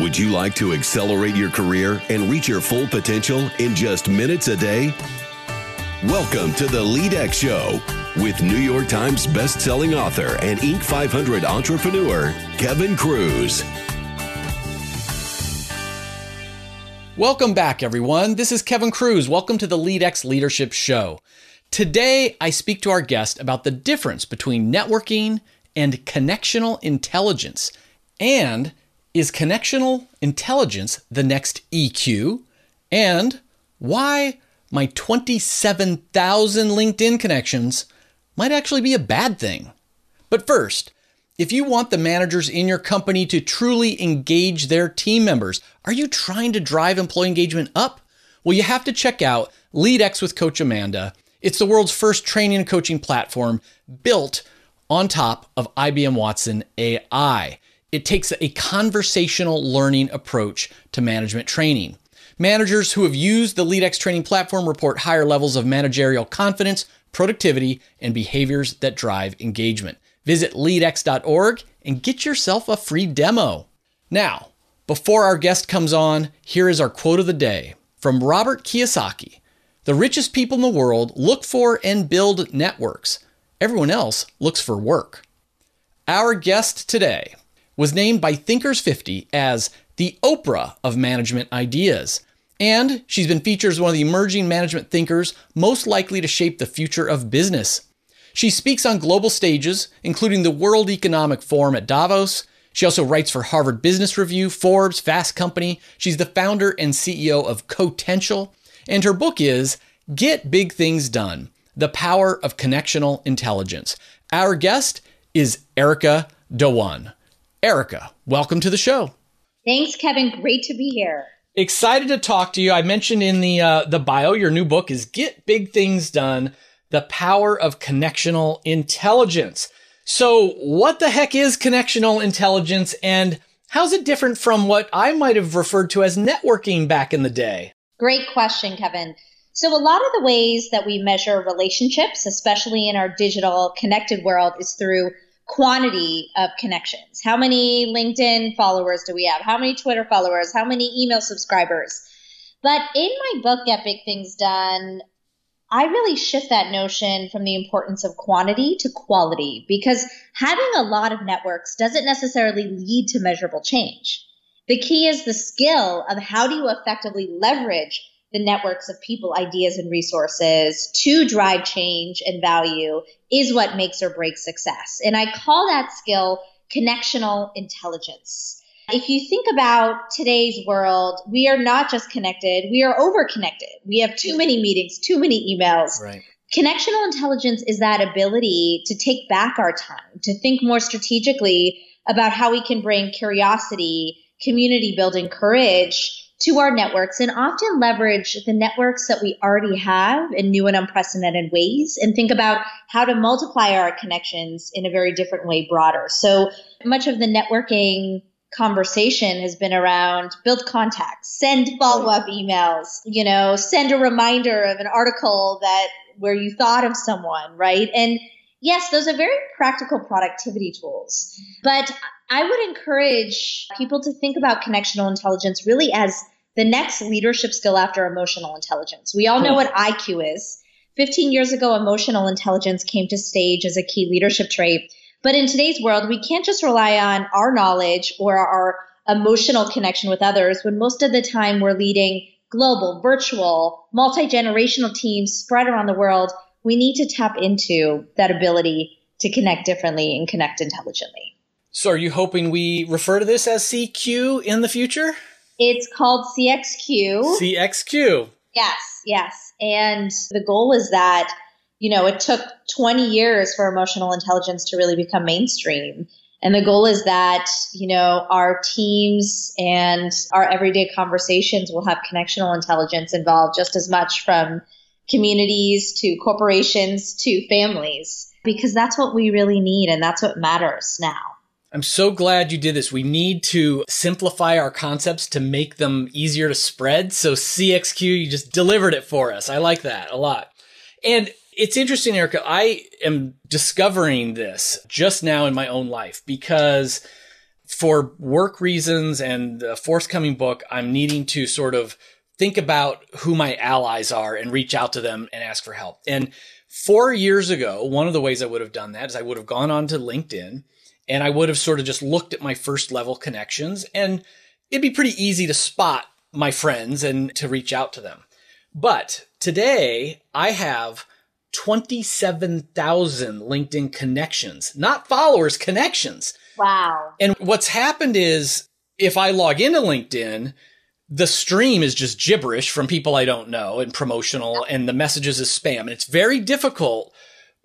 Would you like to accelerate your career and reach your full potential in just minutes a day? Welcome to the LeadX Show with New York Times best-selling author and Inc. 500 entrepreneur Kevin Kruse. Welcome back, everyone. This is Kevin Kruse. Welcome to the LeadX Leadership Show. Today, I speak to our guest about the difference between networking and connectional intelligence and is connectional intelligence the next EQ? And why my 27,000 LinkedIn connections might actually be a bad thing. But first, if you want the managers in your company to truly engage their team members, are you trying to drive employee engagement up? Well, you have to check out LeadX with Coach Amanda. It's the world's first training and coaching platform built on top of IBM Watson AI it takes a conversational learning approach to management training. Managers who have used the LeadX training platform report higher levels of managerial confidence, productivity, and behaviors that drive engagement. Visit leadx.org and get yourself a free demo. Now, before our guest comes on, here is our quote of the day from Robert Kiyosaki The richest people in the world look for and build networks. Everyone else looks for work. Our guest today was named by Thinkers 50 as the Oprah of management ideas. And she's been featured as one of the emerging management thinkers most likely to shape the future of business. She speaks on global stages, including the World Economic Forum at Davos. She also writes for Harvard Business Review, Forbes, Fast Company. She's the founder and CEO of Cotential. And her book is Get Big Things Done The Power of Connectional Intelligence. Our guest is Erica Dhawan. Erica, welcome to the show. Thanks, Kevin. Great to be here. Excited to talk to you. I mentioned in the uh, the bio your new book is Get Big Things Done: The Power of Connectional Intelligence. So, what the heck is connectional intelligence and how's it different from what I might have referred to as networking back in the day? Great question, Kevin. So, a lot of the ways that we measure relationships, especially in our digital connected world, is through quantity of connections. How many LinkedIn followers do we have? How many Twitter followers? How many email subscribers? But in my book, Get Big Things Done, I really shift that notion from the importance of quantity to quality because having a lot of networks doesn't necessarily lead to measurable change. The key is the skill of how do you effectively leverage the networks of people, ideas, and resources to drive change and value is what makes or breaks success. And I call that skill connectional intelligence. If you think about today's world, we are not just connected, we are over connected. We have too many meetings, too many emails. Right. Connectional intelligence is that ability to take back our time, to think more strategically about how we can bring curiosity, community building, courage to our networks and often leverage the networks that we already have in new and unprecedented ways and think about how to multiply our connections in a very different way broader. So much of the networking conversation has been around build contacts, send follow-up emails, you know, send a reminder of an article that where you thought of someone, right? And yes, those are very practical productivity tools. But I would encourage people to think about connectional intelligence really as the next leadership skill after emotional intelligence. We all know what IQ is. 15 years ago, emotional intelligence came to stage as a key leadership trait. But in today's world, we can't just rely on our knowledge or our emotional connection with others when most of the time we're leading global, virtual, multi generational teams spread around the world. We need to tap into that ability to connect differently and connect intelligently. So, are you hoping we refer to this as CQ in the future? It's called CXQ. CXQ. Yes, yes. And the goal is that, you know, it took 20 years for emotional intelligence to really become mainstream. And the goal is that, you know, our teams and our everyday conversations will have connectional intelligence involved just as much from communities to corporations to families, because that's what we really need and that's what matters now. I'm so glad you did this. We need to simplify our concepts to make them easier to spread. So CXQ, you just delivered it for us. I like that a lot. And it's interesting, Erica. I am discovering this just now in my own life because for work reasons and the forthcoming book, I'm needing to sort of think about who my allies are and reach out to them and ask for help. And four years ago, one of the ways I would have done that is I would have gone on to LinkedIn and I would have sort of just looked at my first level connections and it'd be pretty easy to spot my friends and to reach out to them. But today I have 27,000 LinkedIn connections, not followers, connections. Wow. And what's happened is if I log into LinkedIn, the stream is just gibberish from people I don't know and promotional and the messages is spam. And it's very difficult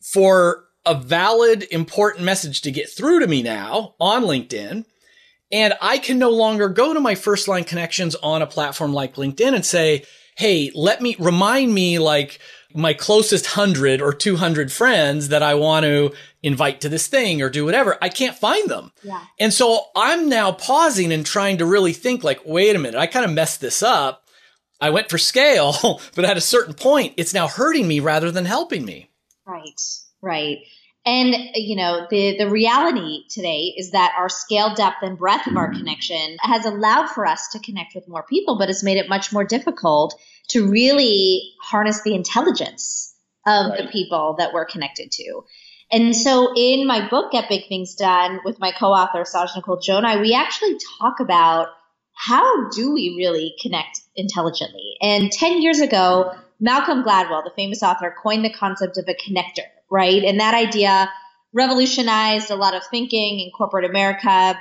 for a valid, important message to get through to me now on LinkedIn. And I can no longer go to my first line connections on a platform like LinkedIn and say, Hey, let me remind me like my closest hundred or 200 friends that I want to invite to this thing or do whatever. I can't find them. Yeah. And so I'm now pausing and trying to really think like, wait a minute, I kind of messed this up. I went for scale, but at a certain point, it's now hurting me rather than helping me. Right. Right. And you know, the the reality today is that our scale, depth, and breadth of our mm-hmm. connection has allowed for us to connect with more people, but it's made it much more difficult to really harness the intelligence of right. the people that we're connected to. And so in my book, Get Big Things Done, with my co-author Saj Nicole Joni, we actually talk about how do we really connect intelligently. And 10 years ago, Malcolm Gladwell, the famous author, coined the concept of a connector right? And that idea revolutionized a lot of thinking in corporate America.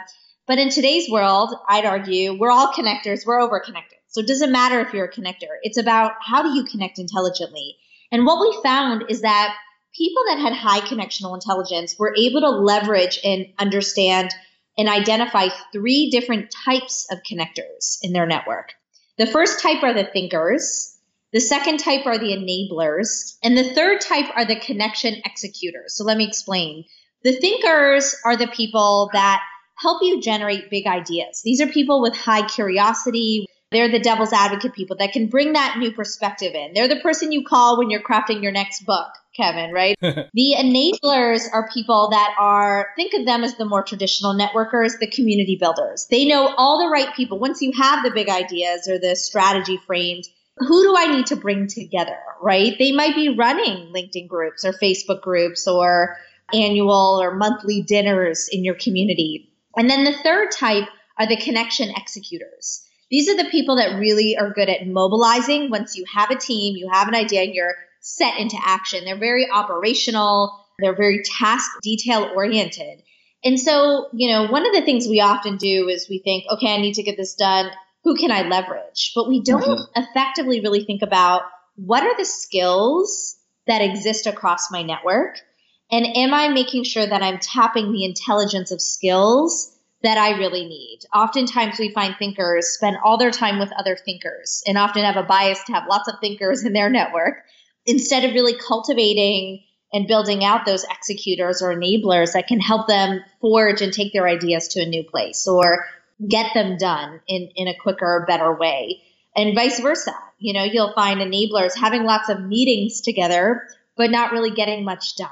But in today's world, I'd argue we're all connectors, we're over connected. So it doesn't matter if you're a connector. It's about how do you connect intelligently. And what we found is that people that had high connectional intelligence were able to leverage and understand and identify three different types of connectors in their network. The first type are the thinkers, the second type are the enablers. And the third type are the connection executors. So let me explain. The thinkers are the people that help you generate big ideas. These are people with high curiosity. They're the devil's advocate people that can bring that new perspective in. They're the person you call when you're crafting your next book, Kevin, right? the enablers are people that are, think of them as the more traditional networkers, the community builders. They know all the right people. Once you have the big ideas or the strategy framed, who do I need to bring together, right? They might be running LinkedIn groups or Facebook groups or annual or monthly dinners in your community. And then the third type are the connection executors. These are the people that really are good at mobilizing once you have a team, you have an idea, and you're set into action. They're very operational, they're very task detail oriented. And so, you know, one of the things we often do is we think, okay, I need to get this done who can I leverage? But we don't mm-hmm. effectively really think about what are the skills that exist across my network? And am I making sure that I'm tapping the intelligence of skills that I really need? Oftentimes we find thinkers spend all their time with other thinkers and often have a bias to have lots of thinkers in their network instead of really cultivating and building out those executors or enablers that can help them forge and take their ideas to a new place or get them done in, in a quicker, better way. And vice versa. You know, you'll find enablers having lots of meetings together, but not really getting much done.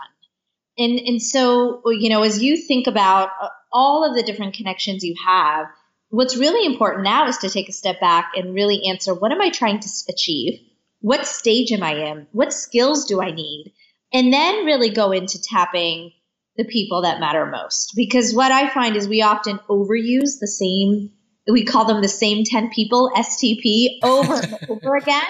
And, and so, you know, as you think about uh, all of the different connections you have, what's really important now is to take a step back and really answer what am I trying to achieve? What stage am I in? What skills do I need? And then really go into tapping the people that matter most. Because what I find is we often overuse the same, we call them the same 10 people, STP, over and over again,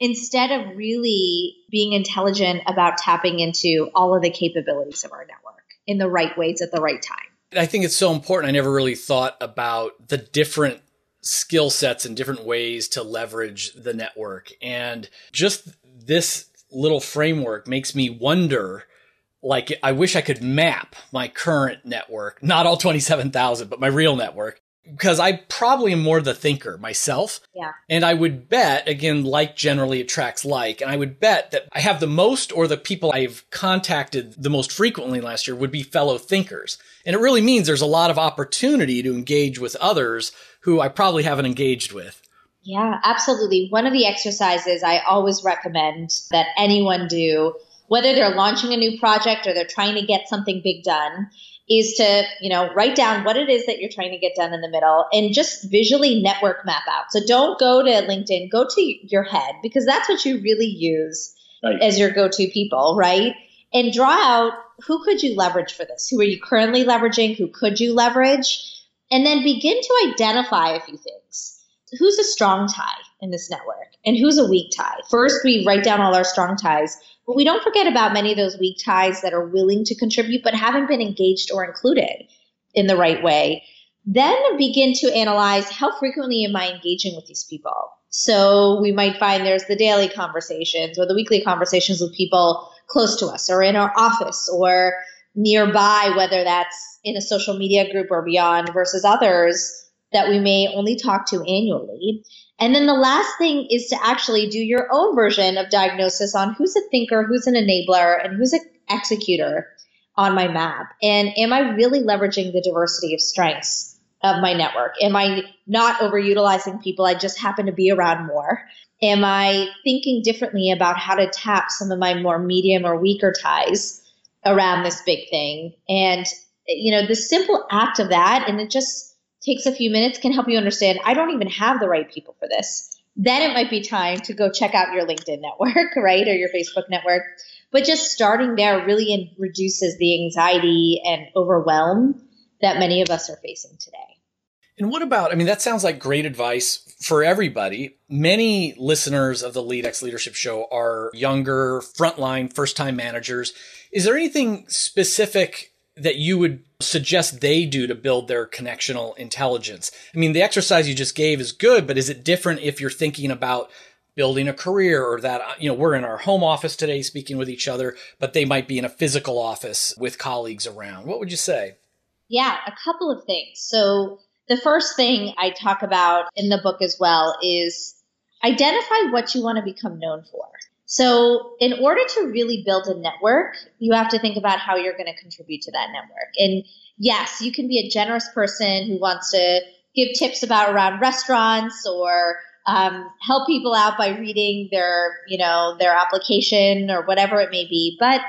instead of really being intelligent about tapping into all of the capabilities of our network in the right ways at the right time. I think it's so important. I never really thought about the different skill sets and different ways to leverage the network. And just this little framework makes me wonder like I wish I could map my current network, not all 27,000, but my real network because I probably am more the thinker myself. Yeah. And I would bet, again, like generally attracts like, and I would bet that I have the most or the people I've contacted the most frequently last year would be fellow thinkers. And it really means there's a lot of opportunity to engage with others who I probably haven't engaged with. Yeah, absolutely. One of the exercises I always recommend that anyone do whether they're launching a new project or they're trying to get something big done, is to, you know, write down what it is that you're trying to get done in the middle and just visually network map out. So don't go to LinkedIn, go to your head because that's what you really use right. as your go-to people, right? And draw out who could you leverage for this? Who are you currently leveraging? Who could you leverage? And then begin to identify a few things. Who's a strong tie in this network and who's a weak tie? First, we write down all our strong ties but we don't forget about many of those weak ties that are willing to contribute but haven't been engaged or included in the right way. Then begin to analyze how frequently am I engaging with these people? So we might find there's the daily conversations or the weekly conversations with people close to us or in our office or nearby, whether that's in a social media group or beyond versus others that we may only talk to annually. And then the last thing is to actually do your own version of diagnosis on who's a thinker, who's an enabler, and who's an executor on my map. And am I really leveraging the diversity of strengths of my network? Am I not overutilizing people I just happen to be around more? Am I thinking differently about how to tap some of my more medium or weaker ties around this big thing? And, you know, the simple act of that, and it just, takes a few minutes can help you understand I don't even have the right people for this. Then it might be time to go check out your LinkedIn network, right? Or your Facebook network. But just starting there really reduces the anxiety and overwhelm that many of us are facing today. And what about, I mean, that sounds like great advice for everybody. Many listeners of the LeadX Leadership Show are younger, frontline, first time managers. Is there anything specific that you would suggest they do to build their connectional intelligence? I mean, the exercise you just gave is good, but is it different if you're thinking about building a career or that, you know, we're in our home office today speaking with each other, but they might be in a physical office with colleagues around? What would you say? Yeah, a couple of things. So, the first thing I talk about in the book as well is identify what you want to become known for. So, in order to really build a network, you have to think about how you're going to contribute to that network. And yes, you can be a generous person who wants to give tips about around restaurants or um, help people out by reading their, you know, their application or whatever it may be. But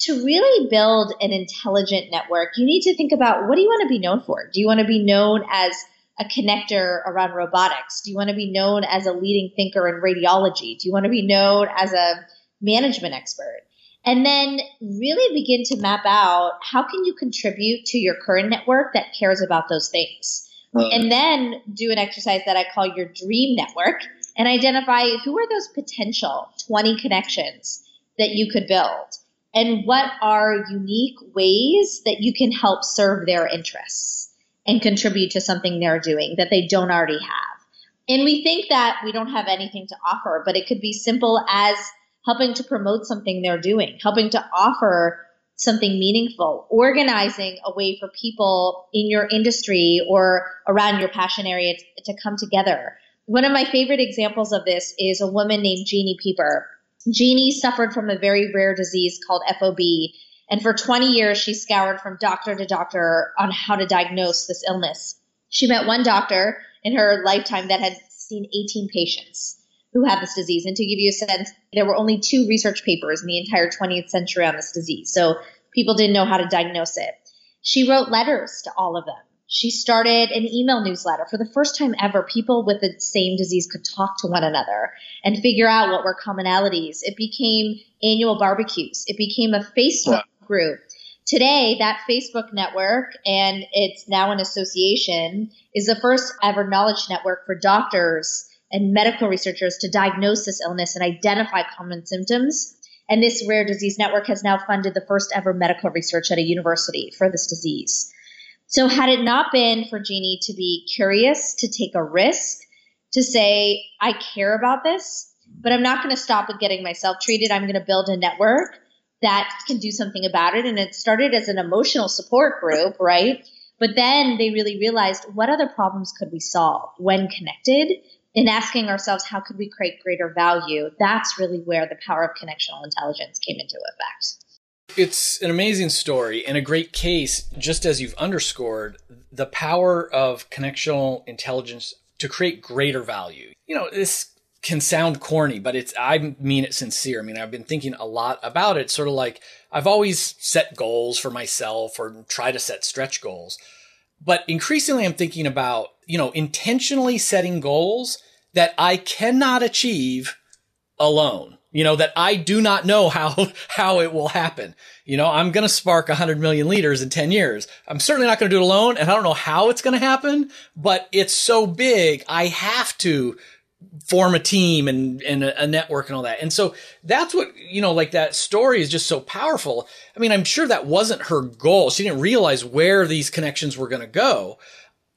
to really build an intelligent network, you need to think about what do you want to be known for? Do you want to be known as a connector around robotics? Do you want to be known as a leading thinker in radiology? Do you want to be known as a management expert? And then really begin to map out how can you contribute to your current network that cares about those things. Uh. And then do an exercise that I call your dream network and identify who are those potential 20 connections that you could build and what are unique ways that you can help serve their interests and contribute to something they're doing that they don't already have. And we think that we don't have anything to offer, but it could be simple as helping to promote something they're doing, helping to offer something meaningful, organizing a way for people in your industry or around your passion area to, come together. One of my favorite examples of this is a woman named Jeannie Peeper. Jeannie suffered from a very rare disease called FOP, and for 20 years, she scoured from doctor to doctor on how to diagnose this illness. She met one doctor in her lifetime that had seen 18 patients who had this disease. And to give you a sense, there were only two research papers in the entire 20th century on this disease. So people didn't know how to diagnose it. She wrote letters to all of them. She started an email newsletter. For the first time ever, people with the same disease could talk to one another and figure out what were commonalities. It became annual barbecues. It became a Facebook group. Today, that Facebook network, and it's now an association, is the first ever knowledge network for doctors and medical researchers to diagnose this illness and identify common symptoms. And this rare disease network has now funded the first ever medical research at a university for this disease. So, had it not been for Jeannie to be curious, to take a risk, to say, I care about this, but I'm not going to stop at getting myself treated. I'm going to build a network that can do something about it. And it started as an emotional support group, right? But then they really realized what other problems could we solve when connected and asking ourselves, how could we create greater value? That's really where the power of connectional intelligence came into effect. It's an amazing story and a great case, just as you've underscored, the power of connectional intelligence to create greater value. You know, this can sound corny, but it's, I mean it sincere. I mean, I've been thinking a lot about it, sort of like I've always set goals for myself or try to set stretch goals. But increasingly, I'm thinking about, you know, intentionally setting goals that I cannot achieve alone. You know, that I do not know how, how it will happen. You know, I'm going to spark 100 million liters in 10 years. I'm certainly not going to do it alone. And I don't know how it's going to happen, but it's so big. I have to form a team and, and a, network and all that. And so that's what, you know, like that story is just so powerful. I mean, I'm sure that wasn't her goal. She didn't realize where these connections were going to go.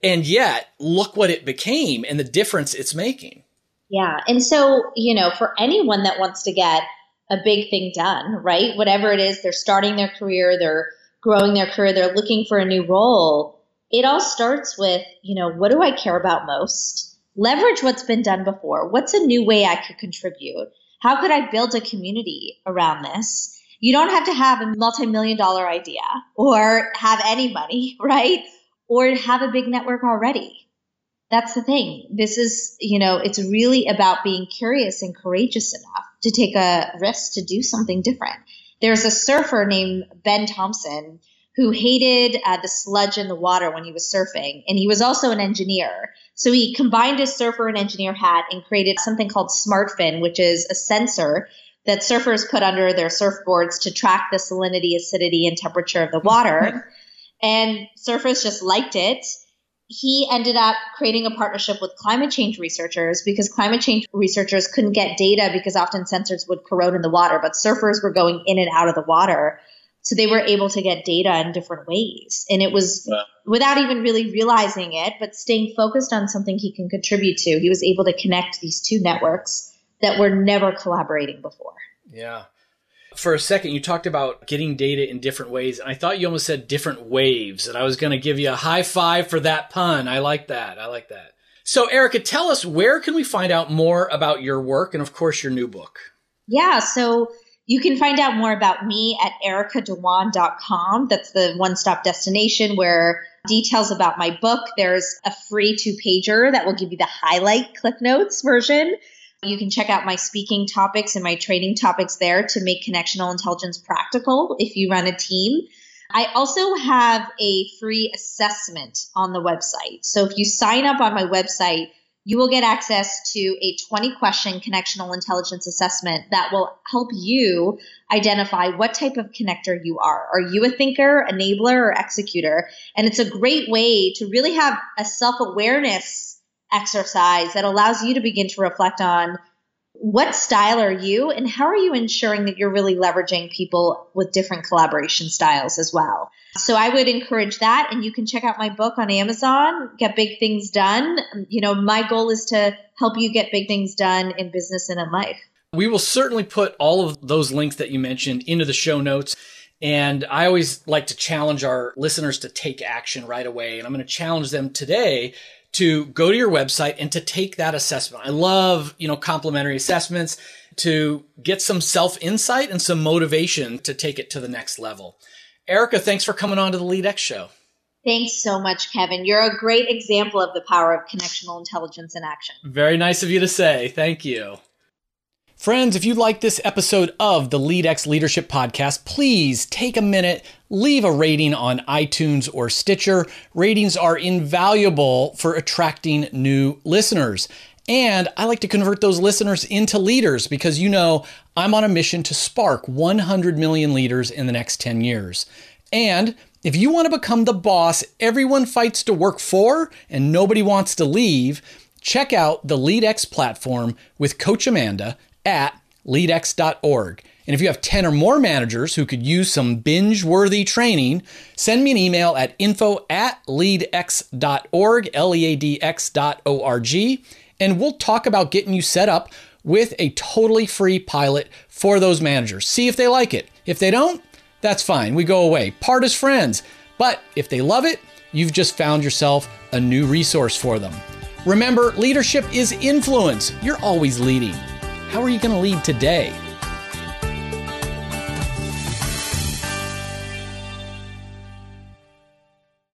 And yet look what it became and the difference it's making. Yeah. And so, you know, for anyone that wants to get a big thing done, right? Whatever it is, they're starting their career, they're growing their career, they're looking for a new role. It all starts with, you know, what do I care about most? Leverage what's been done before. What's a new way I could contribute? How could I build a community around this? You don't have to have a multi million dollar idea or have any money, right? Or have a big network already that's the thing. This is, you know, it's really about being curious and courageous enough to take a risk to do something different. There's a surfer named Ben Thompson who hated uh, the sludge in the water when he was surfing, and he was also an engineer. So he combined his surfer and engineer hat and created something called SmartFin, which is a sensor that surfers put under their surfboards to track the salinity, acidity, and temperature of the water. and surfers just liked it he ended up creating a partnership with climate change researchers because climate change researchers couldn't get data because often sensors would corrode in the water, but surfers were going in and out of the water. So they were able to get data in different ways. And it was wow. without even really realizing it, but staying focused on something he can contribute to. He was able to connect these two networks that were never collaborating before. Yeah for a second, you talked about getting data in different ways, and I thought you almost said different waves, and I was going to give you a high five for that pun. I like that. I like that. So, Erica, tell us where can we find out more about your work and, of course, your new book? Yeah, so you can find out more about me at ericadhawan.com. That's the one stop destination where details about my book. There's a free two pager that will give you the highlight click notes version you can check out my speaking topics and my training topics there to make connectional intelligence practical if you run a team. I also have a free assessment on the website. So if you sign up on my website, you will get access to a 20 question connectional intelligence assessment that will help you identify what type of connector you are. Are you a thinker, enabler, or executor? And it's a great way to really have a self awareness exercise that allows you to begin to reflect on what style are you and how are you ensuring that you're really leveraging people with different collaboration styles as well. So I would encourage that and you can check out my book on Amazon, Get Big Things Done. You know, my goal is to help you get big things done in business and in life. We will certainly put all of those links that you mentioned into the show notes. And I always like to challenge our listeners to take action right away. And I'm going to challenge them today to go to your website and to take that assessment. I love, you know, complimentary assessments to get some self insight and some motivation to take it to the next level. Erica, thanks for coming on to the LeadX show. Thanks so much, Kevin. You're a great example of the power of connectional intelligence in action. Very nice of you to say. Thank you. Friends, if you like this episode of the LeadX Leadership Podcast, please take a minute, leave a rating on iTunes or Stitcher. Ratings are invaluable for attracting new listeners. And I like to convert those listeners into leaders because you know I'm on a mission to spark 100 million leaders in the next 10 years. And if you want to become the boss everyone fights to work for and nobody wants to leave, check out the LeadX platform with Coach Amanda at leadx.org. And if you have 10 or more managers who could use some binge worthy training, send me an email at info at leadx.org, L E A D X dot O R G, and we'll talk about getting you set up with a totally free pilot for those managers. See if they like it. If they don't, that's fine. We go away. Part as friends. But if they love it, you've just found yourself a new resource for them. Remember, leadership is influence. You're always leading. How are you going to lead today?